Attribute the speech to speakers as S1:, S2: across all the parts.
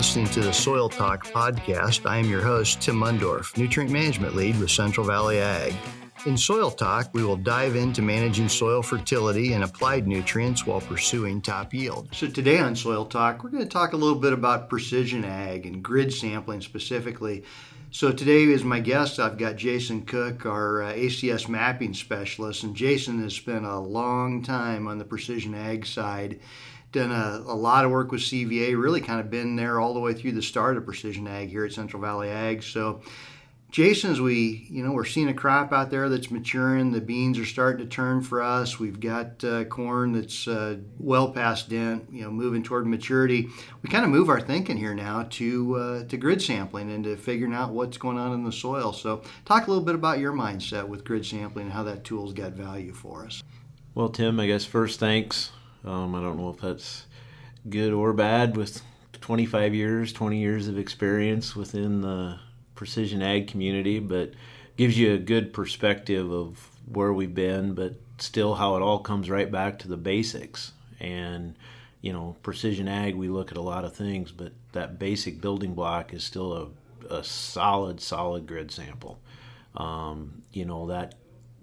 S1: listening to the Soil Talk podcast. I am your host, Tim Mundorf, Nutrient Management Lead with Central Valley Ag. In Soil Talk, we will dive into managing soil fertility and applied nutrients while pursuing top yield. So, today on Soil Talk, we're going to talk a little bit about precision ag and grid sampling specifically. So, today, as my guest, I've got Jason Cook, our uh, ACS mapping specialist. And Jason has spent a long time on the precision ag side done a, a, lot of work with CVA, really kind of been there all the way through the start of precision ag here at Central Valley Ag. So, Jason, as we, you know, we're seeing a crop out there that's maturing. The beans are starting to turn for us. We've got uh, corn that's uh, well past dent, you know, moving toward maturity. We kind of move our thinking here now to uh, to grid sampling and to figuring out what's going on in the soil. So, talk a little bit about your mindset with grid sampling and how that tool's got value for us.
S2: Well, Tim, I guess first thanks um, I don't know if that's good or bad with 25 years, 20 years of experience within the precision ag community, but gives you a good perspective of where we've been, but still how it all comes right back to the basics. And, you know, precision ag, we look at a lot of things, but that basic building block is still a, a solid, solid grid sample. Um, you know, that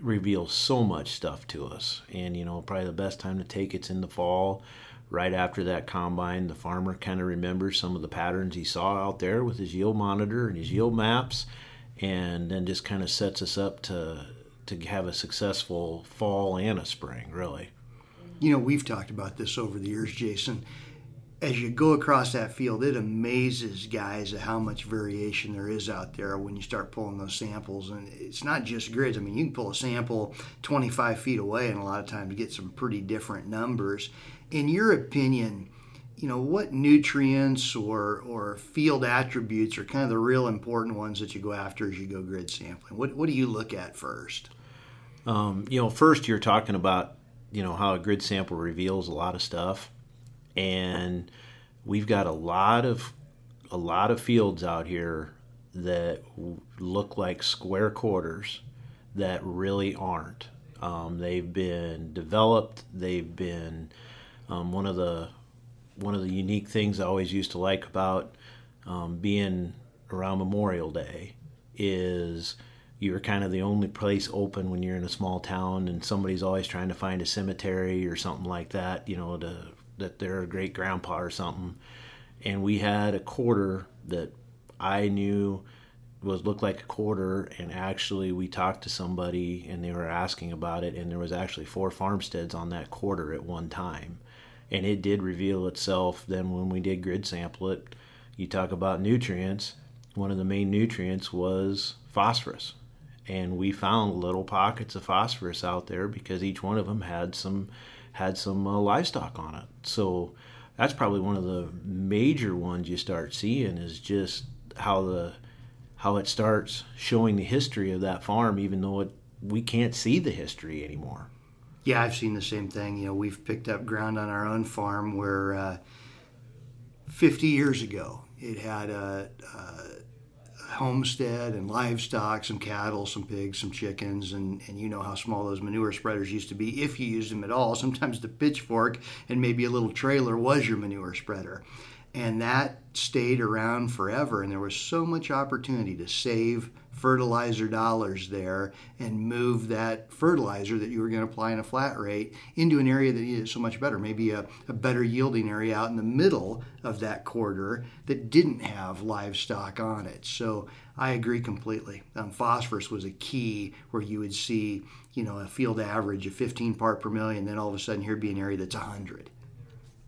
S2: reveals so much stuff to us. And, you know, probably the best time to take it's in the fall, right after that combine. The farmer kind of remembers some of the patterns he saw out there with his yield monitor and his yield maps, and then just kind of sets us up to to have a successful fall and a spring, really.
S1: You know, we've talked about this over the years, Jason as you go across that field, it amazes guys at how much variation there is out there when you start pulling those samples. And it's not just grids. I mean, you can pull a sample 25 feet away and a lot of times get some pretty different numbers. In your opinion, you know, what nutrients or, or field attributes are kind of the real important ones that you go after as you go grid sampling? What, what do you look at first?
S2: Um, you know, first you're talking about, you know, how a grid sample reveals a lot of stuff and we've got a lot of a lot of fields out here that look like square quarters that really aren't. Um, they've been developed. They've been um, one of the one of the unique things I always used to like about um, being around Memorial Day is you're kind of the only place open when you're in a small town and somebody's always trying to find a cemetery or something like that, you know, to that they're a great grandpa or something. And we had a quarter that I knew was looked like a quarter and actually we talked to somebody and they were asking about it and there was actually four farmsteads on that quarter at one time. And it did reveal itself. Then when we did grid sample it you talk about nutrients one of the main nutrients was phosphorus. And we found little pockets of phosphorus out there because each one of them had some had some uh, livestock on it. So that's probably one of the major ones you start seeing is just how the how it starts showing the history of that farm, even though it we can't see the history anymore.
S1: Yeah, I've seen the same thing. You know, we've picked up ground on our own farm where uh, 50 years ago it had a, a homestead and livestock, some cattle, some pigs, some chickens, and, and you know how small those manure spreaders used to be if you used them at all. Sometimes the pitchfork and maybe a little trailer was your manure spreader. And that stayed around forever, and there was so much opportunity to save fertilizer dollars there and move that fertilizer that you were going to apply in a flat rate into an area that needed so much better, maybe a, a better yielding area out in the middle of that quarter that didn't have livestock on it. So I agree completely. Um, phosphorus was a key where you would see, you know, a field average of 15 part per million, then all of a sudden here would be an area that's 100.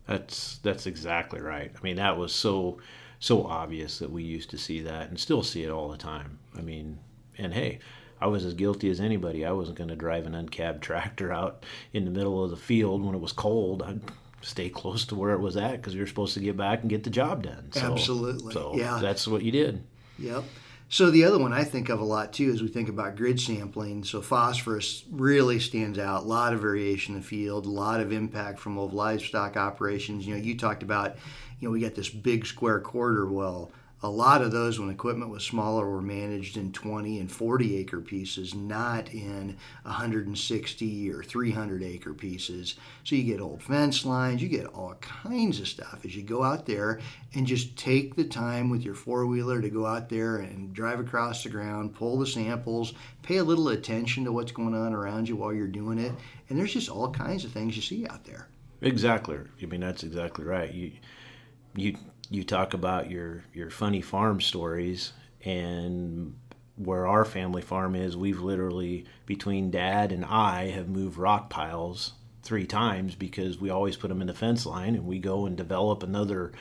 S2: That's that's exactly right. I mean, that was so so obvious that we used to see that and still see it all the time. I mean, and hey, I was as guilty as anybody. I wasn't going to drive an uncabbed tractor out in the middle of the field when it was cold. I'd stay close to where it was at because we were supposed to get back and get the job done.
S1: So, Absolutely.
S2: So
S1: yeah.
S2: that's what you did.
S1: Yep. So the other one I think of a lot too as we think about grid sampling. So phosphorus really stands out. A lot of variation in the field, a lot of impact from old livestock operations. You know, you talked about you know, we got this big square quarter. Well, a lot of those when equipment was smaller were managed in 20 and 40 acre pieces not in 160 or 300 acre pieces. So you get old fence lines you get all kinds of stuff as you go out there and just take the time with your four-wheeler to go out there and drive across the ground pull the samples pay a little attention to what's going on around you while you're doing it. And there's just all kinds of things you see out there.
S2: Exactly. I mean that's exactly right. You you you talk about your your funny farm stories and where our family farm is we've literally between dad and i have moved rock piles three times because we always put them in the fence line and we go and develop another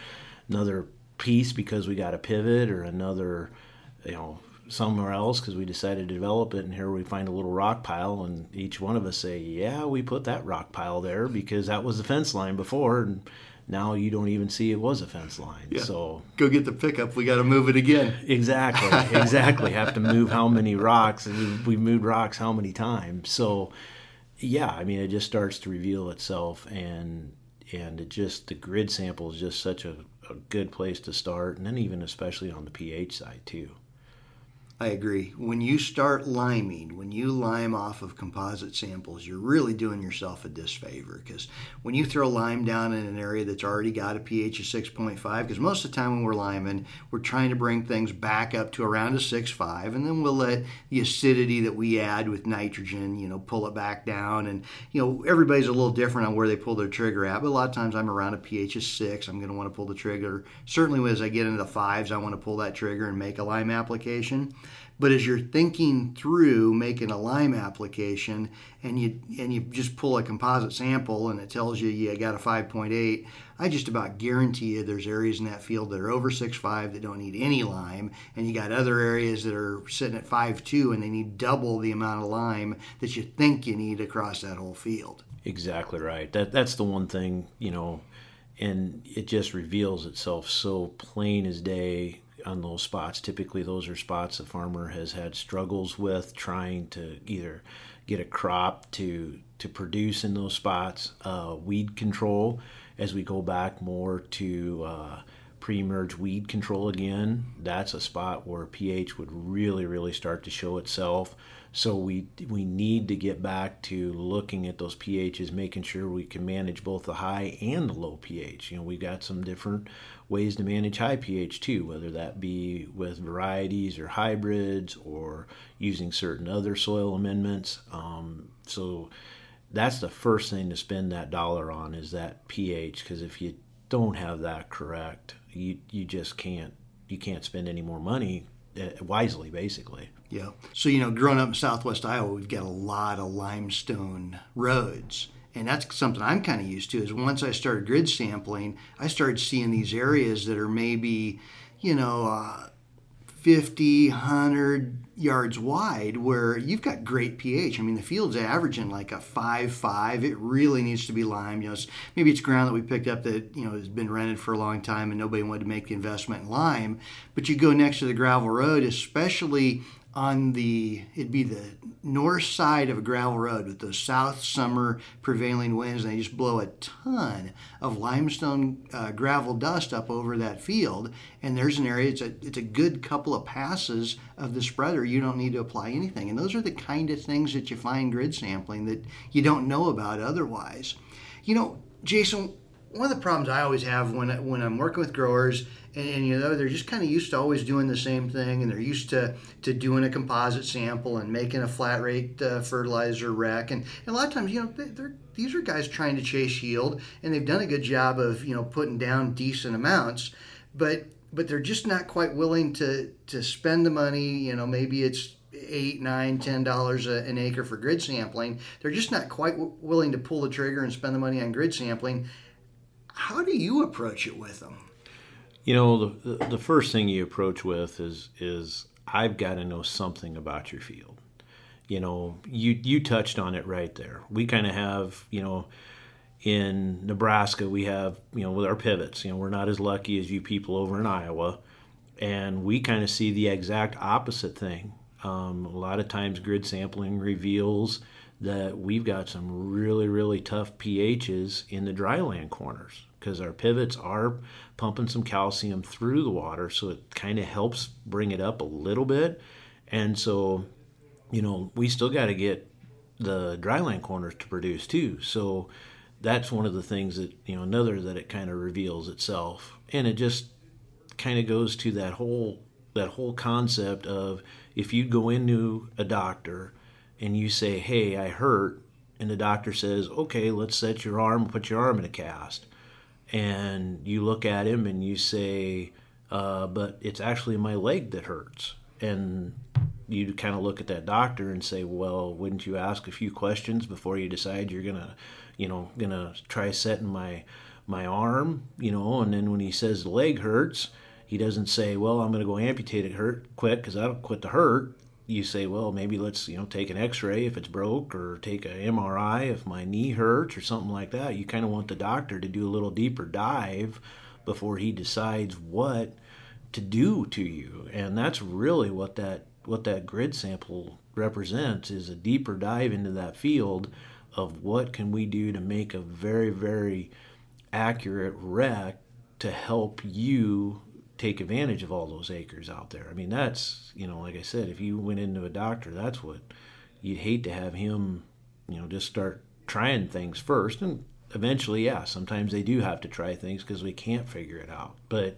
S2: another piece because we got a pivot or another you know somewhere else because we decided to develop it and here we find a little rock pile and each one of us say yeah we put that rock pile there because that was the fence line before. And now you don't even see it was a fence line. Yeah. So
S1: go get the pickup. We got to move it again.
S2: Exactly, exactly. Have to move how many rocks? We we moved rocks how many times? So yeah, I mean it just starts to reveal itself, and and it just the grid sample is just such a, a good place to start, and then even especially on the pH side too.
S1: I agree. When you start liming, when you lime off of composite samples, you're really doing yourself a disfavor because when you throw lime down in an area that's already got a pH of 6.5, because most of the time when we're liming, we're trying to bring things back up to around a 6.5, and then we'll let the acidity that we add with nitrogen, you know, pull it back down. And, you know, everybody's a little different on where they pull their trigger at, but a lot of times I'm around a pH of 6. I'm going to want to pull the trigger. Certainly as I get into the fives, I want to pull that trigger and make a lime application. But as you're thinking through making a lime application and you and you just pull a composite sample and it tells you you got a 5.8, I just about guarantee you there's areas in that field that are over 6.5 that don't need any lime, and you got other areas that are sitting at 5.2 and they need double the amount of lime that you think you need across that whole field.
S2: Exactly right. That that's the one thing you know, and it just reveals itself so plain as day on those spots. Typically, those are spots the farmer has had struggles with trying to either get a crop to to produce in those spots. Uh, weed control, as we go back more to uh, pre-emerge weed control again, that's a spot where pH would really, really start to show itself. So we we need to get back to looking at those pHs, making sure we can manage both the high and the low pH. You know, we've got some different ways to manage high pH too, whether that be with varieties or hybrids or using certain other soil amendments. Um, so that's the first thing to spend that dollar on is that pH because if you don't have that correct, you you just can't you can't spend any more money uh, wisely, basically.
S1: Yeah. So, you know, growing up in southwest Iowa, we've got a lot of limestone roads. And that's something I'm kind of used to is once I started grid sampling, I started seeing these areas that are maybe, you know, uh, 50, 100 yards wide where you've got great pH. I mean, the field's averaging like a 5 5. It really needs to be lime. You know, it's, maybe it's ground that we picked up that, you know, has been rented for a long time and nobody wanted to make the investment in lime. But you go next to the gravel road, especially on the it'd be the north side of a gravel road with those south summer prevailing winds and they just blow a ton of limestone uh, gravel dust up over that field. And there's an area it's a, it's a good couple of passes of the spreader. You don't need to apply anything. And those are the kind of things that you find grid sampling that you don't know about otherwise. You know jason one of the problems I always have when when I'm working with growers, and, and, you know they're just kind of used to always doing the same thing, and they're used to to doing a composite sample and making a flat rate uh, fertilizer rec, and, and, a lot of times you know they're these are guys trying to chase yield, and they've done a good job of you know putting down decent amounts, but but they're just not quite willing to to spend the money. You know maybe it's eight, nine, ten dollars an acre for grid sampling. They're just not quite w- willing to pull the trigger and spend the money on grid sampling how do you approach it with them?
S2: You know, the, the first thing you approach with is is I've got to know something about your field. You know, you you touched on it right there. We kind of have, you know, in Nebraska we have, you know, with our pivots, you know, we're not as lucky as you people over in Iowa, and we kind of see the exact opposite thing. Um, a lot of times, grid sampling reveals that we've got some really, really tough pHs in the dryland corners because our pivots are pumping some calcium through the water, so it kind of helps bring it up a little bit. And so, you know, we still got to get the dryland corners to produce too. So that's one of the things that you know another that it kind of reveals itself, and it just kind of goes to that whole that whole concept of if you go into a doctor and you say, "Hey, I hurt," and the doctor says, "Okay, let's set your arm, put your arm in a cast," and you look at him and you say, uh, "But it's actually my leg that hurts," and you kind of look at that doctor and say, "Well, wouldn't you ask a few questions before you decide you're gonna, you know, gonna try setting my my arm, you know?" And then when he says the leg hurts, he doesn't say, "Well, I'm gonna go amputate it hurt quick because that'll quit the hurt." You say, "Well, maybe let's you know take an X-ray if it's broke, or take an MRI if my knee hurts, or something like that." You kind of want the doctor to do a little deeper dive before he decides what to do to you, and that's really what that what that grid sample represents is a deeper dive into that field of what can we do to make a very very accurate rec to help you take advantage of all those acres out there. I mean, that's, you know, like I said, if you went into a doctor, that's what you'd hate to have him, you know, just start trying things first. And eventually, yeah, sometimes they do have to try things because we can't figure it out. But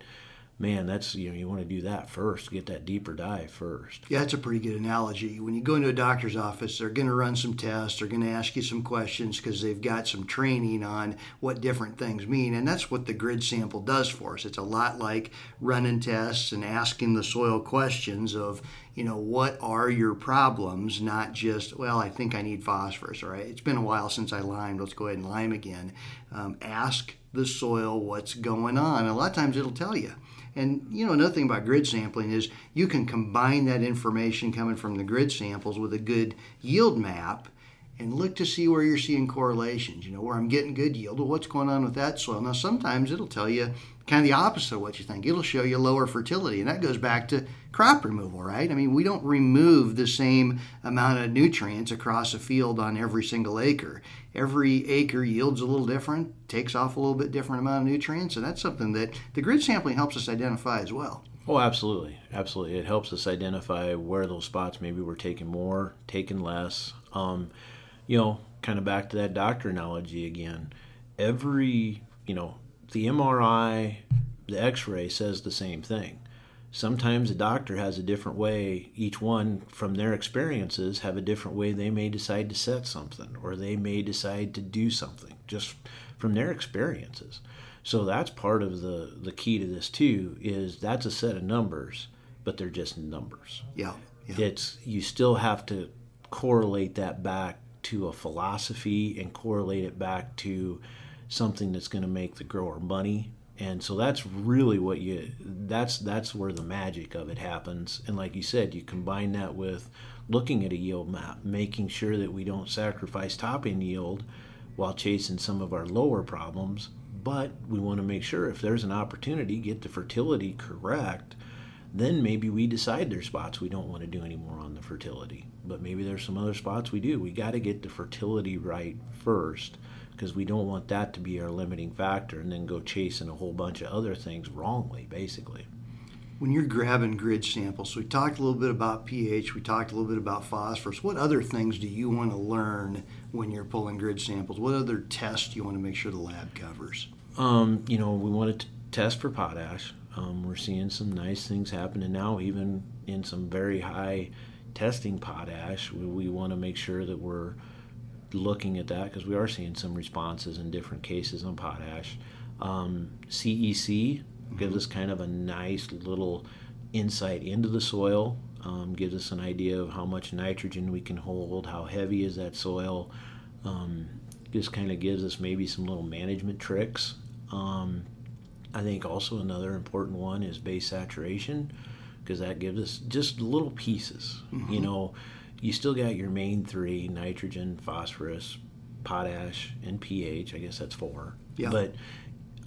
S2: man, that's you know you want to do that first, get that deeper dive first.
S1: Yeah, that's a pretty good analogy. When you go into a doctor's office, they're going to run some tests, they're going to ask you some questions because they've got some training on what different things mean, and that's what the grid sample does for us. It's a lot like running tests and asking the soil questions of you know what are your problems not just well i think i need phosphorus all right it's been a while since i limed let's go ahead and lime again um, ask the soil what's going on a lot of times it'll tell you and you know another thing about grid sampling is you can combine that information coming from the grid samples with a good yield map and look to see where you're seeing correlations. You know, where I'm getting good yield. Well, what's going on with that soil? Now, sometimes it'll tell you kind of the opposite of what you think. It'll show you lower fertility, and that goes back to crop removal, right? I mean, we don't remove the same amount of nutrients across a field on every single acre. Every acre yields a little different, takes off a little bit different amount of nutrients, and that's something that the grid sampling helps us identify as well.
S2: Oh, absolutely, absolutely. It helps us identify where those spots maybe we're taking more, taking less. Um, you know, kind of back to that doctor analogy again. Every, you know, the MRI, the x ray says the same thing. Sometimes a doctor has a different way, each one from their experiences have a different way they may decide to set something or they may decide to do something just from their experiences. So that's part of the, the key to this too, is that's a set of numbers, but they're just numbers.
S1: Yeah. yeah.
S2: It's you still have to correlate that back to a philosophy and correlate it back to something that's going to make the grower money and so that's really what you that's that's where the magic of it happens and like you said you combine that with looking at a yield map making sure that we don't sacrifice topping yield while chasing some of our lower problems but we want to make sure if there's an opportunity get the fertility correct then maybe we decide there's spots we don't want to do anymore on the fertility. But maybe there's some other spots we do. We got to get the fertility right first because we don't want that to be our limiting factor and then go chasing a whole bunch of other things wrongly, basically.
S1: When you're grabbing grid samples, so we talked a little bit about pH, we talked a little bit about phosphorus. What other things do you want to learn when you're pulling grid samples? What other tests do you want to make sure the lab covers?
S2: Um, you know, we want to test for potash um, we're seeing some nice things happening now, even in some very high testing potash. We, we want to make sure that we're looking at that because we are seeing some responses in different cases on potash. Um, CEC mm-hmm. gives us kind of a nice little insight into the soil, um, gives us an idea of how much nitrogen we can hold, how heavy is that soil. Um, just kind of gives us maybe some little management tricks. Um, I think also another important one is base saturation because that gives us just little pieces. Mm-hmm. You know, you still got your main three nitrogen, phosphorus, potash, and pH. I guess that's four. Yeah. But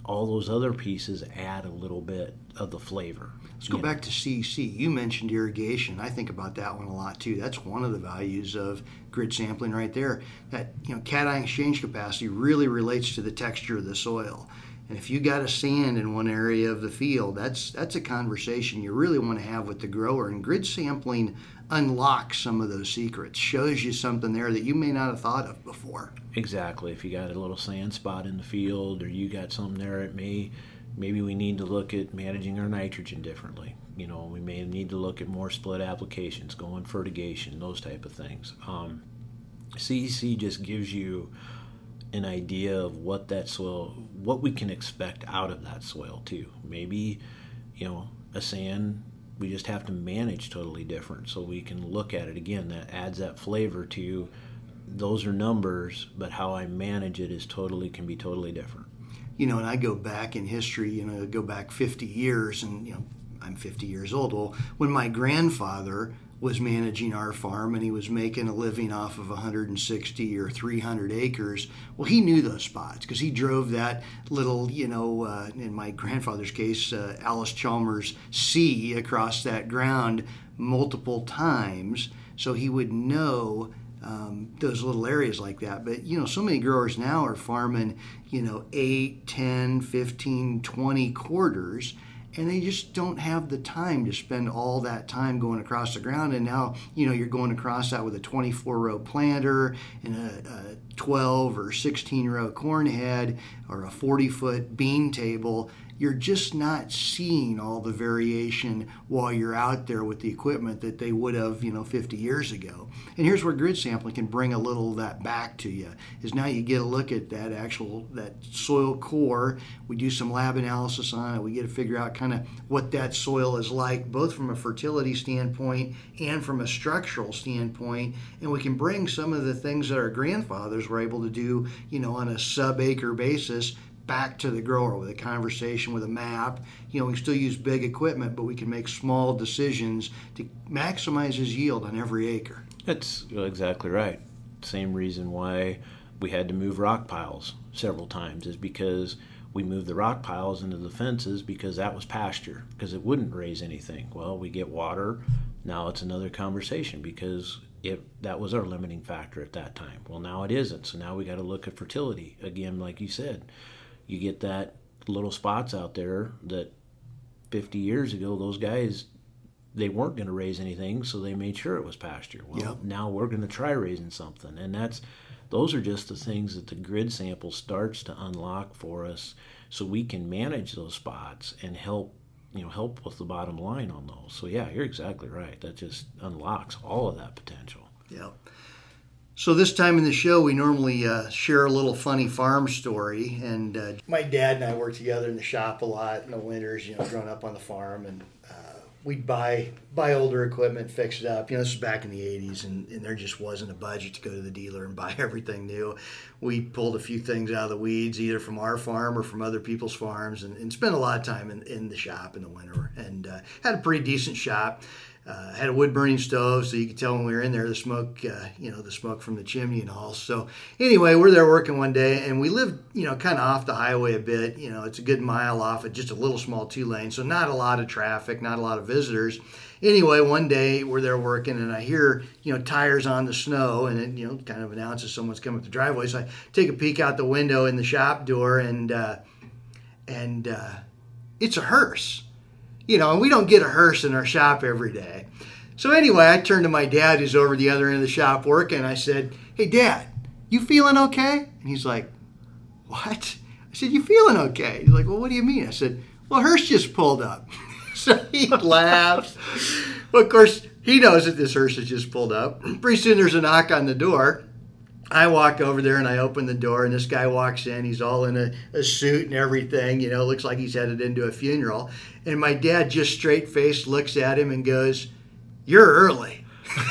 S2: all those other pieces add a little bit of the flavor.
S1: Let's go know. back to CEC. You mentioned irrigation. I think about that one a lot too. That's one of the values of grid sampling right there. That you know, cation exchange capacity really relates to the texture of the soil And if you got a sand in one area of the field, that's that's a conversation you really want to have with the grower. And grid sampling unlocks some of those secrets, shows you something there that you may not have thought of before.
S2: Exactly. If you got a little sand spot in the field or you got something there, it may maybe we need to look at managing our nitrogen differently. You know, we may need to look at more split applications, going fertigation, those type of things. Um, CEC just gives you an idea of what that soil, what we can expect out of that soil too. Maybe, you know, a sand we just have to manage totally different so we can look at it again. That adds that flavor to those are numbers, but how I manage it is totally can be totally different.
S1: You know, and I go back in history, you know, go back 50 years, and you know, I'm 50 years old. Well, when my grandfather was managing our farm and he was making a living off of 160 or 300 acres. Well, he knew those spots because he drove that little, you know, uh, in my grandfather's case, uh, Allis-Chalmers C across that ground multiple times. So he would know um, those little areas like that. But, you know, so many growers now are farming, you know, 8, 10, 15, 20 quarters and they just don't have the time to spend all that time going across the ground. And now you know you're going across that with a 24 row planter and a, a 12 or 16 row corn head or a 40 foot bean table you're just not seeing all the variation while you're out there with the equipment that they would have, you know, 50 years ago. And here's where grid sampling can bring a little of that back to you. Is now you get a look at that actual that soil core. We do some lab analysis on it. We get to figure out kind of what that soil is like, both from a fertility standpoint and from a structural standpoint. And we can bring some of the things that our grandfathers were able to do, you know, on a sub acre basis back to the grower with a conversation with a map. You know, we still use big equipment, but we can make small decisions to maximize his yield on every acre.
S2: That's exactly right. Same reason why we had to move rock piles several times is because we moved the rock piles into the fences because that was pasture because it wouldn't raise anything. Well, we get water. Now it's another conversation because it that was our limiting factor at that time. Well, now it isn't. So now we got to look at fertility again, like you said you get that little spots out there that 50 years ago those guys they weren't going to raise anything so they made sure it was pasture. Well yep. now we're going to try raising something and that's those are just the things that the grid sample starts to unlock for us so we can manage those spots and help you know help with the bottom line on those. So yeah you're exactly right. That just unlocks all of that potential.
S1: Yeah so this time in the show, we normally uh, share a little funny farm story. And uh, my dad and I worked together in the shop a lot in the winters. You know, growing up on the farm, and uh, we'd buy buy older equipment, fix it up. You know, this was back in the '80s, and, and there just wasn't a budget to go to the dealer and buy everything new. We pulled a few things out of the weeds, either from our farm or from other people's farms, and, and spent a lot of time in, in the shop in the winter. And uh, had a pretty decent shop uh, had a wood burning stove, so you could tell when we were in there the smoke, uh, you know, the smoke from the chimney and all. So anyway, we're there working one day, and we lived, you know, kind of off the highway a bit. You know, it's a good mile off at just a little small two lane, so not a lot of traffic, not a lot of visitors. Anyway, one day we're there working, and I hear, you know, tires on the snow, and it, you know, kind of announces someone's coming up the driveway. So I take a peek out the window in the shop door, and uh, and uh, it's a hearse you know, and we don't get a hearse in our shop every day. So anyway, I turned to my dad, who's over the other end of the shop working. And I said, "Hey, Dad, you feeling okay?" And he's like, "What?" I said, "You feeling okay?" He's like, "Well, what do you mean?" I said, "Well, hearse just pulled up." so he laughs. well, of course, he knows that this hearse has just pulled up. Pretty soon, there's a knock on the door. I walk over there and I open the door, and this guy walks in. He's all in a, a suit and everything. You know, looks like he's headed into a funeral. And my dad just straight faced looks at him and goes, You're early.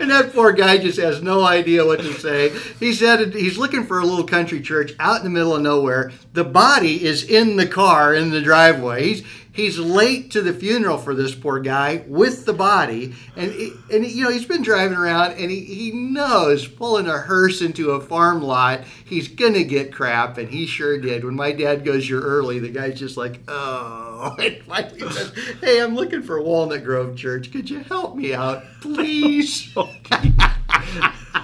S1: and that poor guy just has no idea what to say. He said he's looking for a little country church out in the middle of nowhere. The body is in the car in the driveway. He's he's late to the funeral for this poor guy with the body. And and you know he's been driving around and he, he knows pulling a hearse into a farm lot he's gonna get crap and he sure did. When my dad goes you're early the guy's just like oh. And finally says hey i'm looking for walnut grove church. Could you help me out please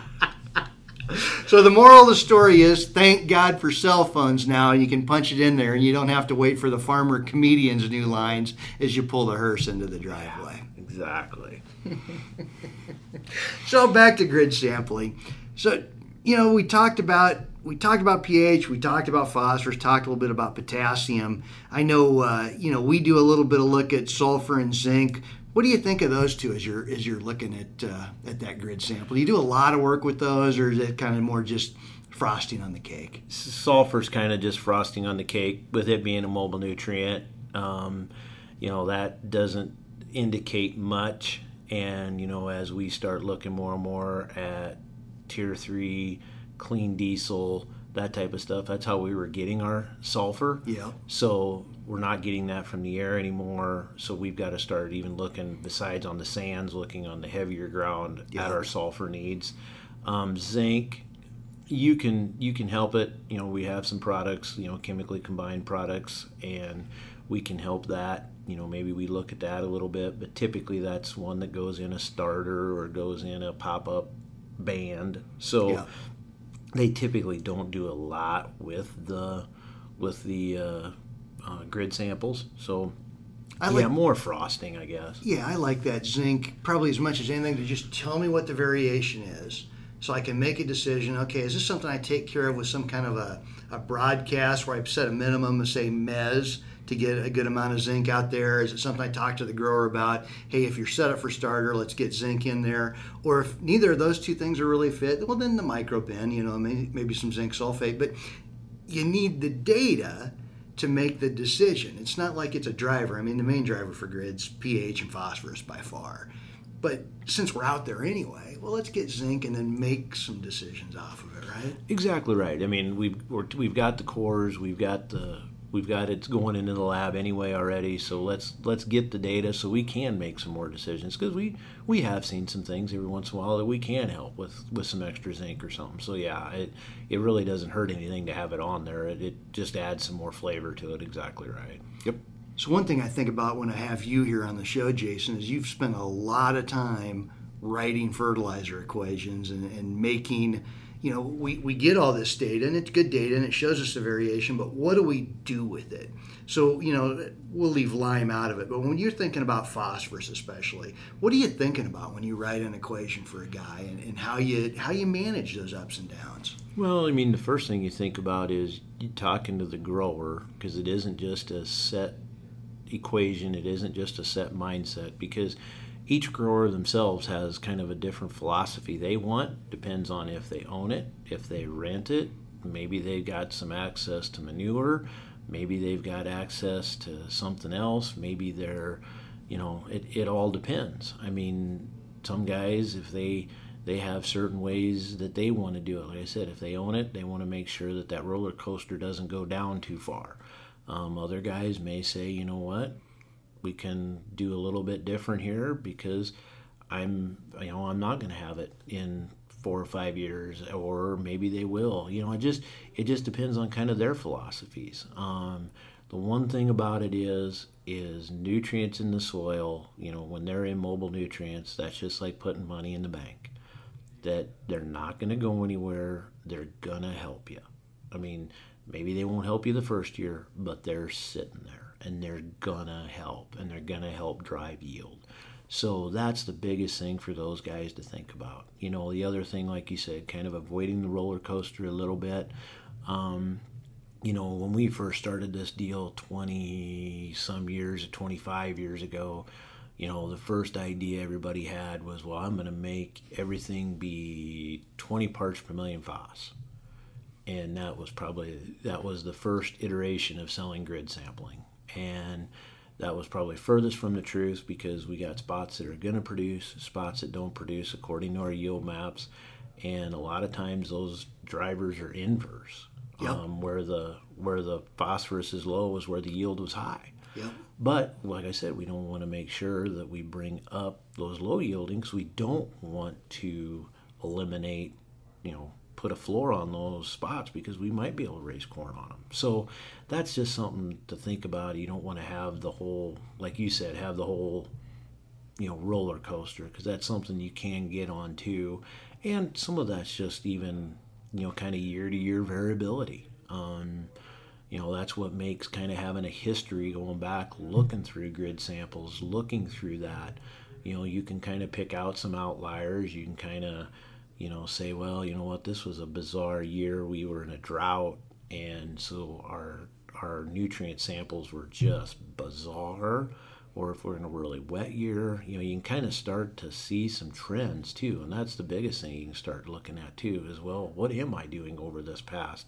S1: So the moral of the story is thank God for cell phones now. You can punch it in there and you don't have to wait for the farmer comedian's new lines as you pull the hearse into the driveway.
S2: Yeah, exactly.
S1: so back to grid sampling. So, you know, we talked about we talked about pH, we talked about phosphorus, talked a little bit about potassium. I know, uh, you know, we do a little bit of look at sulfur and zinc. What do you think of those two as you're as you're looking at uh, at that grid sample? Do you do a lot of work with those, or is it kind of more just frosting on the cake?
S2: Sulfur's kind of just frosting on the cake, with it being a mobile nutrient. Um, you know that doesn't indicate much, and you know as we start looking more and more at tier three clean diesel, that type of stuff. That's how we were getting our sulfur.
S1: Yeah.
S2: So we're not getting that from the air anymore. So we've got to start even looking, besides on the sands, looking on the heavier ground yeah. at our sulfur needs. Um, zinc, you can you can help it. You know, we have some products, you know, chemically combined products, and we can help that. You know, maybe we look at that a little bit, but typically that's one that goes in a starter or goes in a pop up band. So yeah they typically don't do a lot with the with the uh, uh, grid samples. So I like, yeah, more frosting, I guess.
S1: Yeah, I like that zinc probably as much as anything to just tell me what the variation is, so I can make a decision. Okay, is this something I take care of with some kind of a, a broadcast where I set a minimum of say mez to get a good amount of zinc out there? Is it something I talk to the grower about? Hey, if you're set up for starter, let's get zinc in there. Or if neither of those two things are really fit, well, then the micro bin, you know, maybe, maybe some zinc sulfate. But you need the data to make the decision. It's not like it's a driver. I mean, the main driver for grids, pH and phosphorus by far. But since we're out there anyway, well, let's get zinc and then make some decisions off of it, right?
S2: Exactly right. I mean, we've we have got the cores, we've got the we've got it going into the lab anyway already so let's let's get the data so we can make some more decisions because we we have seen some things every once in a while that we can help with with some extra zinc or something. So yeah it it really doesn't hurt anything to have it on there. It, it just adds some more flavor to it exactly right. Yep.
S1: So one thing i think about when i have you here on the show jason is you've spent a lot of time writing fertilizer equations and, and making you know, we, we get all this data and it's good data and it shows us the variation, but what do we do with it? So, you know, we'll leave lime out of it, but when you're thinking about phosphorus especially, what are you thinking about when you write an equation for a guy and, and how you how you manage those ups and downs?
S2: Well, I mean, the first thing you think about is talking to the grower because it isn't just a set equation, it isn't just a set mindset because each grower themselves has kind of a different philosophy they want. Depends on if they own it, if they rent it, maybe they've got some access to manure, maybe they've got access to something else, maybe they're, you know, it, it all depends. I mean, some guys, if they they have certain ways that they want to do it. Like I said, if they own it, they want to make sure that that roller coaster doesn't go down too far. Um, other guys may say, you know what, we can do a little bit different here because I'm you know I'm not going to have it in four or five years or maybe they will. You know it just it just depends on kind of their philosophies. Um, the one thing about it is is nutrients in the soil you know when they're in mobile nutrients that's just like putting money in the bank. That they're not going to go anywhere. They're going to help you i mean maybe they won't help you the first year but they're sitting there and they're gonna help and they're gonna help drive yield. So that's the biggest thing for those guys to think about. You know, the other thing, like you said, kind of avoiding the roller coaster a little bit. Um, you know, when we first started this deal 20 some years, 25 years ago, you know, the first idea everybody had was, well, I'm going to make everything be 20 parts per million phos. And that was probably that was the first iteration of selling grid sampling and that was probably furthest from the truth because we got spots that are going to produce, spots that don't produce according to our yield maps, and a lot of times those drivers are inverse. Yep. Um, where the where the phosphorus is low is where the yield was high.
S1: Yep.
S2: But like I said, we don't want to make sure that we bring up those low yieldings. We don't want to eliminate, you know, put a floor on those spots because we might be able to raise corn on them. So that's just something to think about. You don't want to have the whole, like you said, have the whole, you know, roller coaster because that's something you can get on too. And some of that's just even you know, kind of year to year variability. Um, you know, that's what makes kind of having a history going back, looking through grid samples, looking through that. You know, you can kind of pick out some outliers. You can kind of, you know, say, well, you know what, this was a bizarre year. We were in a drought, and so our our nutrient samples were just bizarre or if we're in a really wet year, you know, you can kind of start to see some trends too. And that's the biggest thing you can start looking at too as well. What am I doing over this past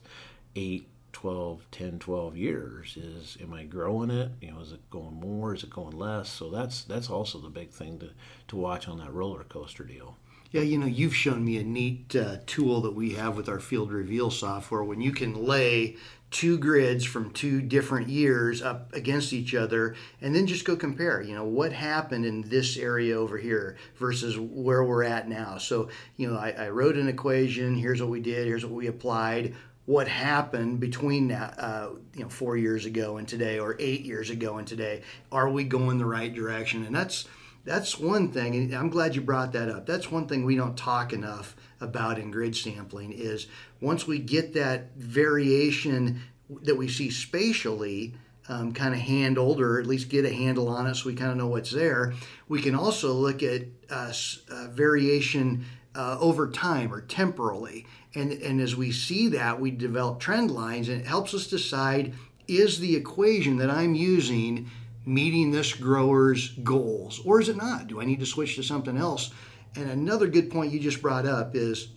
S2: 8, 12, 10, 12 years? Is am I growing it? You know, is it going more? Is it going less? So that's that's also the big thing to, to watch on that roller coaster deal.
S1: Yeah, you know, you've shown me a neat uh, tool that we have with our Field Reveal software. When you can lay two grids from two different years up against each other and then just go compare you know what happened in this area over here versus where we're at now. So you know i, I wrote an equation here's what we did here's what we applied. What happened between uh, you know four years ago and today or eight years ago and today? Are we going the right direction? And that's that's one thing and i'm glad you brought that up that's one thing we don't talk enough about in grid sampling is once we get that variation that we see spatially um, kind of handled or at least get a handle on it so we kind of know what's there, we can also look at uh, uh, variation uh, over time or temporally. And, and as we see that, we develop trend lines and it helps us decide is the equation that I'm using meeting this grower's goals or is it not? Do I need to switch to something else? And another good point you just brought up is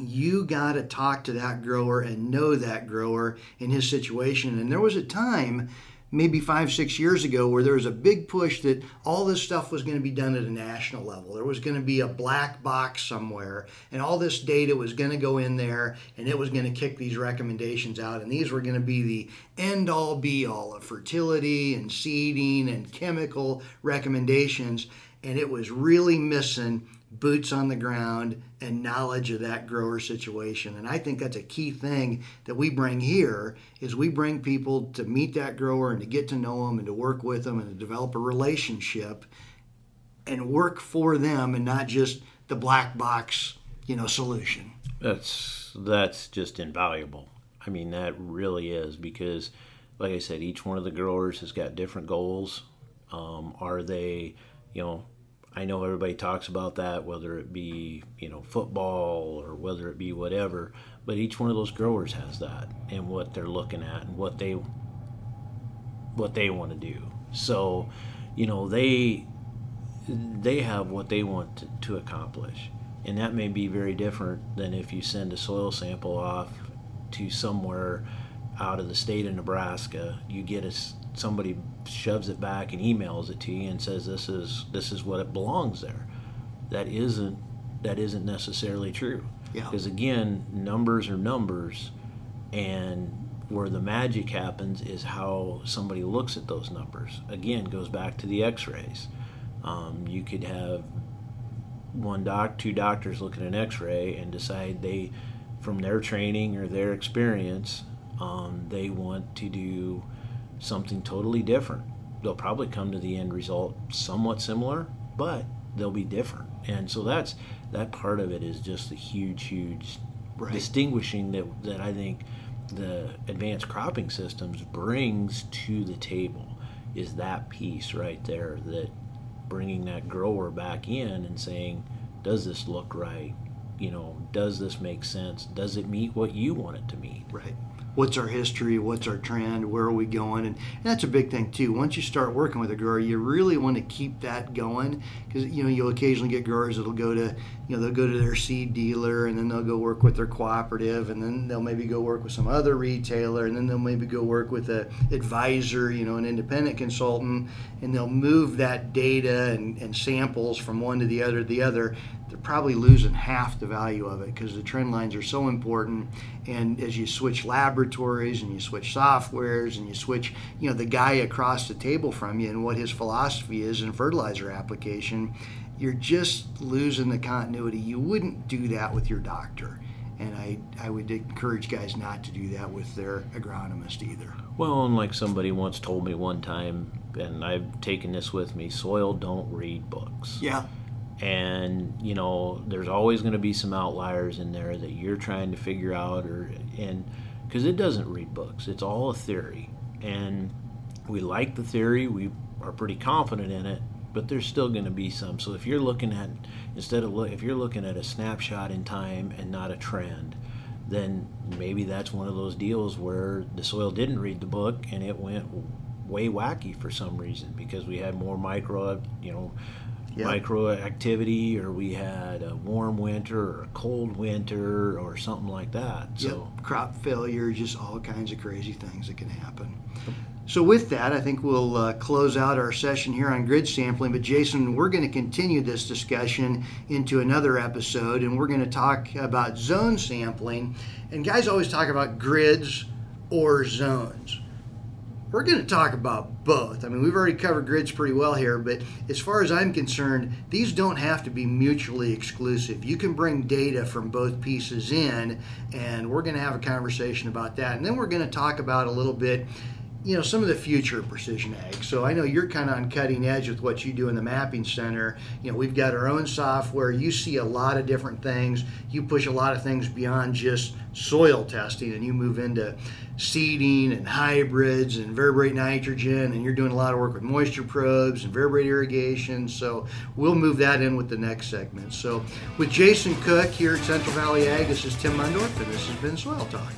S1: you got to talk to that grower and know that grower in his situation. And there was a time, maybe five, six years ago, where there was a big push that all this stuff was going to be done at a national level. There was going to be a black box somewhere, and all this data was going to go in there, and it was going to kick these recommendations out. And these were going to be the end all be all of fertility and seeding and chemical recommendations. And it was really missing boots on the ground and knowledge of that grower situation. And i think that's a key thing that we bring here is we bring people to meet that grower and to get to know them and to work with them and to develop a relationship and work for them and not just the black box you know solution.
S2: That's that's just invaluable. I mean that really is because like i said each one of the growers has got different goals. Um, are they you know I know everybody talks about that, whether it be you know football or whether it be whatever. But each one of those growers has that and what they're looking at and what they what they want to do. So, you know they they have what they want to, to accomplish, and that may be very different than if you send a soil sample off to somewhere out of the state of Nebraska. You get a somebody shoves it back and emails it to you and says this is this is what it belongs there. That isn't that isn't necessarily true.
S1: Yeah.
S2: Because again, numbers are numbers, and where the magic happens is how somebody looks at those numbers. Again, goes back to the X-rays. Um, you could have one doc, two doctors look at an X-ray and decide they, from their training or their experience, um, they want to do something totally different. They'll probably come to the end result somewhat similar, but they'll be different. And so that's that part of it is just a huge, huge right. distinguishing that that I think the advanced cropping systems brings to the table is that piece right there that bringing that grower back in and saying, does this look right? You know, does this make sense? Does it meet what you want it to meet?
S1: Right what's our history, what's our trend, where are we going, and, and that's a big thing too. Once you start working with a grower, you really want to keep that going because you know you'll occasionally get growers that'll go to you know they'll go to their seed dealer and then they'll go work with their cooperative and then they'll maybe go work with some other retailer and then they'll maybe go work with a advisor, you know, an independent consultant, and they'll move that data and, and samples from one to the other to the other they're probably losing half the value of it because the trend lines are so important. And as you switch laboratories and you switch softwares and you switch, you know, the guy across the table from you and what his philosophy is in fertilizer application, you're just losing the continuity. You wouldn't do that with your doctor. And I, I would encourage guys not to do that with their agronomist either.
S2: Well, and like somebody once told me one time, and I've taken this with me soil don't read books.
S1: Yeah
S2: and you know there's always going to be some outliers in there that you're trying to figure out or and because it doesn't read books. It's all a theory. And we like the theory. We are pretty confident in it but there's still going to be some. So if you're looking at instead of look if you're looking at a snapshot in time and not a trend then maybe that's one of those deals where the soil didn't read the book and it went way wacky for some reason because we had more micro you know yep. micro activity or we had a warm winter or a cold winter or something like that.
S1: So yep. crop failure, just all kinds of crazy things that can happen. So with that, I think we'll uh, close out our session here on grid sampling. But Jason, we're going to continue this discussion into another episode, and we're going to talk about zone sampling. And guys always talk about grids or zones we're going to talk about both. I mean, we've already covered grids pretty well here, but as far as I'm concerned, these don't have to be mutually exclusive. You can bring data from both pieces in, and we're going to have a conversation about that. And then we're going to talk about a little bit you know some of the future of precision ag. So i know you're kind of on cutting edge with what you do in the mapping center. You know we've got our own software. You see a lot of different things. You push a lot of things beyond just soil testing and you move into seeding and hybrids and variable nitrogen and you're doing a lot of work with moisture probes and variable irrigation. So we'll move that in with the next segment. So with jason cook here at central valley ag this is tim mundorf and this has been soil talk.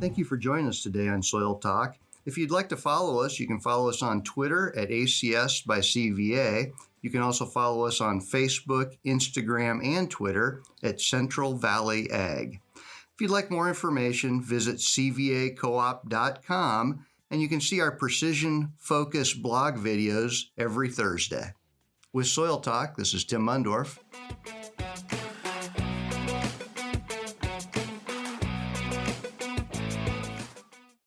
S1: Thank you for joining us today on soil talk if you'd like to follow us, you can follow us on Twitter at ACS by CVA. You can also follow us on Facebook, Instagram, and Twitter at Central Valley Ag. If you'd like more information, visit cvacoop.com and you can see our precision focus blog videos every Thursday. With Soil Talk, this is Tim Mundorf.